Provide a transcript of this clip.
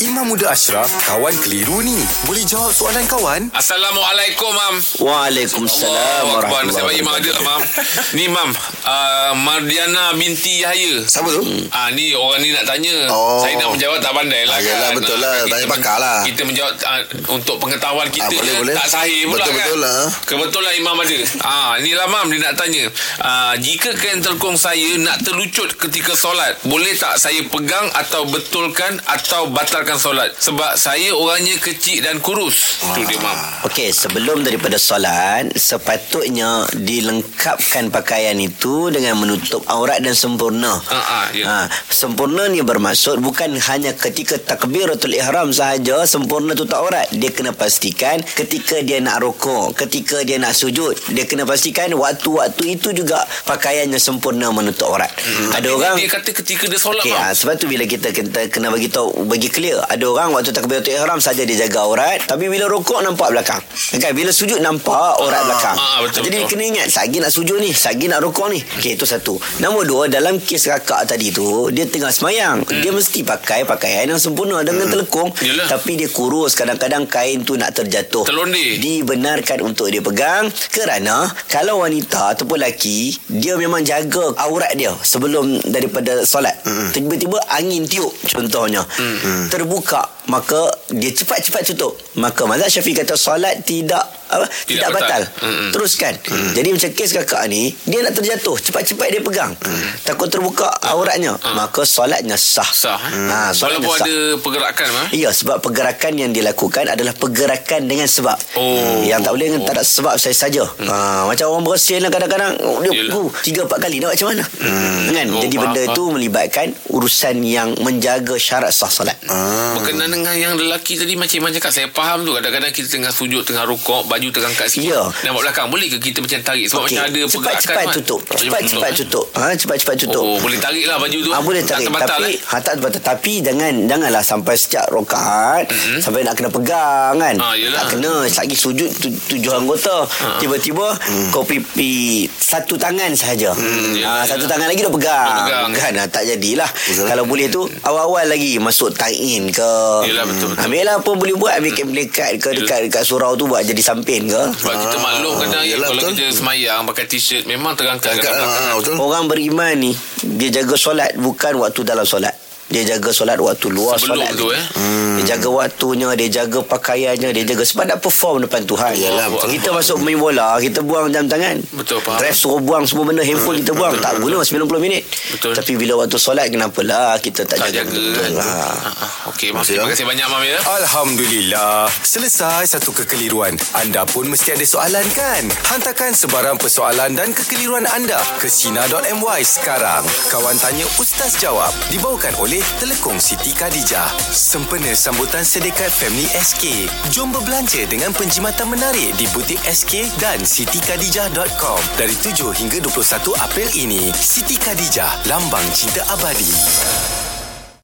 Imam Muda Ashraf, kawan keliru ni. Boleh jawab soalan kawan? Assalamualaikum, Mam. Waalaikumsalam Allah Akbar. Nasib baik warahmatullahi Mam ada, Mam. Ni, Mam. Uh, Mardiana binti Yahya. Siapa tu? Ah ni orang ni nak tanya. Oh. Saya nak menjawab tak pandai lah Ah, yelah, kan. betul Ah, lah. Tanya pakar lah. Kita menjawab ah, untuk pengetahuan kita Ah, boleh, je boleh. tak sahih pula Betul-betul kan. lah. Kebetulan Imam ada. Ah inilah Mam dia nak tanya. Ah jika kain telkung saya nak terlucut ketika solat, boleh tak saya pegang atau betulkan atau batalkan solat? Sebab saya orangnya kecil dan kurus. Tu dia Mam. Okey, sebelum daripada solat, sepatutnya dilengkapkan pakaian itu dengan menutup aurat dan sempurna. Ah, ah, ya. Ha, sempurna ni bermaksud bukan hanya ketika takbiratul ihram sahaja sempurna tutup aurat. Dia kena pastikan ketika dia nak rokok, ketika dia nak sujud, dia kena pastikan waktu-waktu itu juga pakaiannya sempurna menutup aurat. Hmm. Ada Tapi orang dia kata ketika dia solat Okey, Mam. ha, sebab tu bila kita, kita kena bagi tahu bagi clear. Ada orang waktu takbiratul ihram saja dia jaga aurat, tapi bila rokok nampak belakang. Kan bila sujud nampak aurat belakang. ah, betul, Jadi betul. kena ingat sagi nak sujud ni, sagi nak rokok ni. Okey, itu satu. Nombor dua, dalam kes kakak tadi tu, dia tengah semayang. Hmm. Dia mesti pakai pakaian yang sempurna dengan hmm. telekung. Yelah. Tapi dia kurus, kadang-kadang kain tu nak terjatuh. Terlondir. Dibenarkan untuk dia pegang kerana kalau wanita ataupun lelaki, dia memang jaga aurat dia sebelum daripada solat. Hmm. Tiba-tiba angin tiup contohnya. Hmm. Terbuka, maka dia cepat-cepat tutup. Maka mazhab Syafi'i kata solat tidak apa Tidak tidak, batal. batal. Mm-mm. Teruskan. Jadi macam kes kakak ni, dia nak terjatuh, cepat-cepat dia pegang. Takut terbuka auratnya, maka solatnya sah. Sah. Eh? Ha, solatnya Walaupun sah. ada pergerakan Mam. Ya, sebab pergerakan yang dilakukan adalah pergerakan dengan sebab. Oh. Yang tak boleh dengan tak ada sebab saya saja. Hmm. Ha, macam orang bersin lah kadang-kadang. Oh, dia uh, tiga, empat kali nak macam mana? Hmm. Kan? Oh, Jadi faham, benda faham. itu melibatkan urusan yang menjaga syarat sah solat. Ah. Berkenaan dengan yang lelaki tadi Macam Iman cakap Saya faham tu Kadang-kadang kita tengah sujud Tengah rukuk Baju terangkat sikit Ya. Nampak belakang Boleh ke kita macam tarik Sebab Okey, macam ada pergerakan cepat-cepat Mat. tutup. Macam Cepat-cepat betul. tutup. Ha, cepat-cepat tutup. Oh boleh tarik lah baju tu Ah boleh tarik Tak terbatal tapi eh ha, tak terbatal tapi jangan janganlah sampai setiap rokaat mm-hmm. sampai nak kena pegang kan. Yelah. tak kena lagi sujud tu, tujuh anggota. Tiba-tiba kau pipi satu tangan sahaja. Hmm, yelah, ha, satu yelah. tangan lagi dah pegang. Pegang. Kan ha, tak jadilah. Kalau boleh tu awal-awal lagi masuk tie-in ke. Yelah, betul, betul. Ambil lah apa boleh buat ambil lekat ke dekat dekat surau tu buat jadi sampin ke. Sebab kita maklum kadang yelah, Kalau betul. kita semayang Pakai t-shirt Memang terangkat ah, betul. Orang beriman ni dia jaga solat bukan waktu dalam solat. Dia jaga solat waktu luar Sebelum solat. tu, eh. Hmm. Dia jaga waktunya, dia jaga pakaiannya, dia jaga sebab nak perform depan Tuhan. Yalah, betul. Kita masuk main bola, kita buang jam tangan. Betul, faham. Dress suruh buang semua benda, handphone kita buang. Tak guna 90 minit. Betul. Tapi bila waktu solat kenapalah kita tak, Tak jaga. jaga betul lah. Ah, ah. Okey Mam Masih, Terima kasih banyak Mam ya Alhamdulillah. Selesai satu kekeliruan. Anda pun mesti ada soalan kan? Hantarkan sebarang persoalan dan kekeliruan anda ke Sina.my sekarang. Kawan Tanya Ustaz Jawab. Dibawakan Telekong Siti Khadijah. Sempena sambutan Sedekat Family SK. Jom berbelanja dengan penjimatan menarik di butik SK dan sitikadijah.com. Dari 7 hingga 21 April ini. Siti Khadijah, lambang cinta abadi.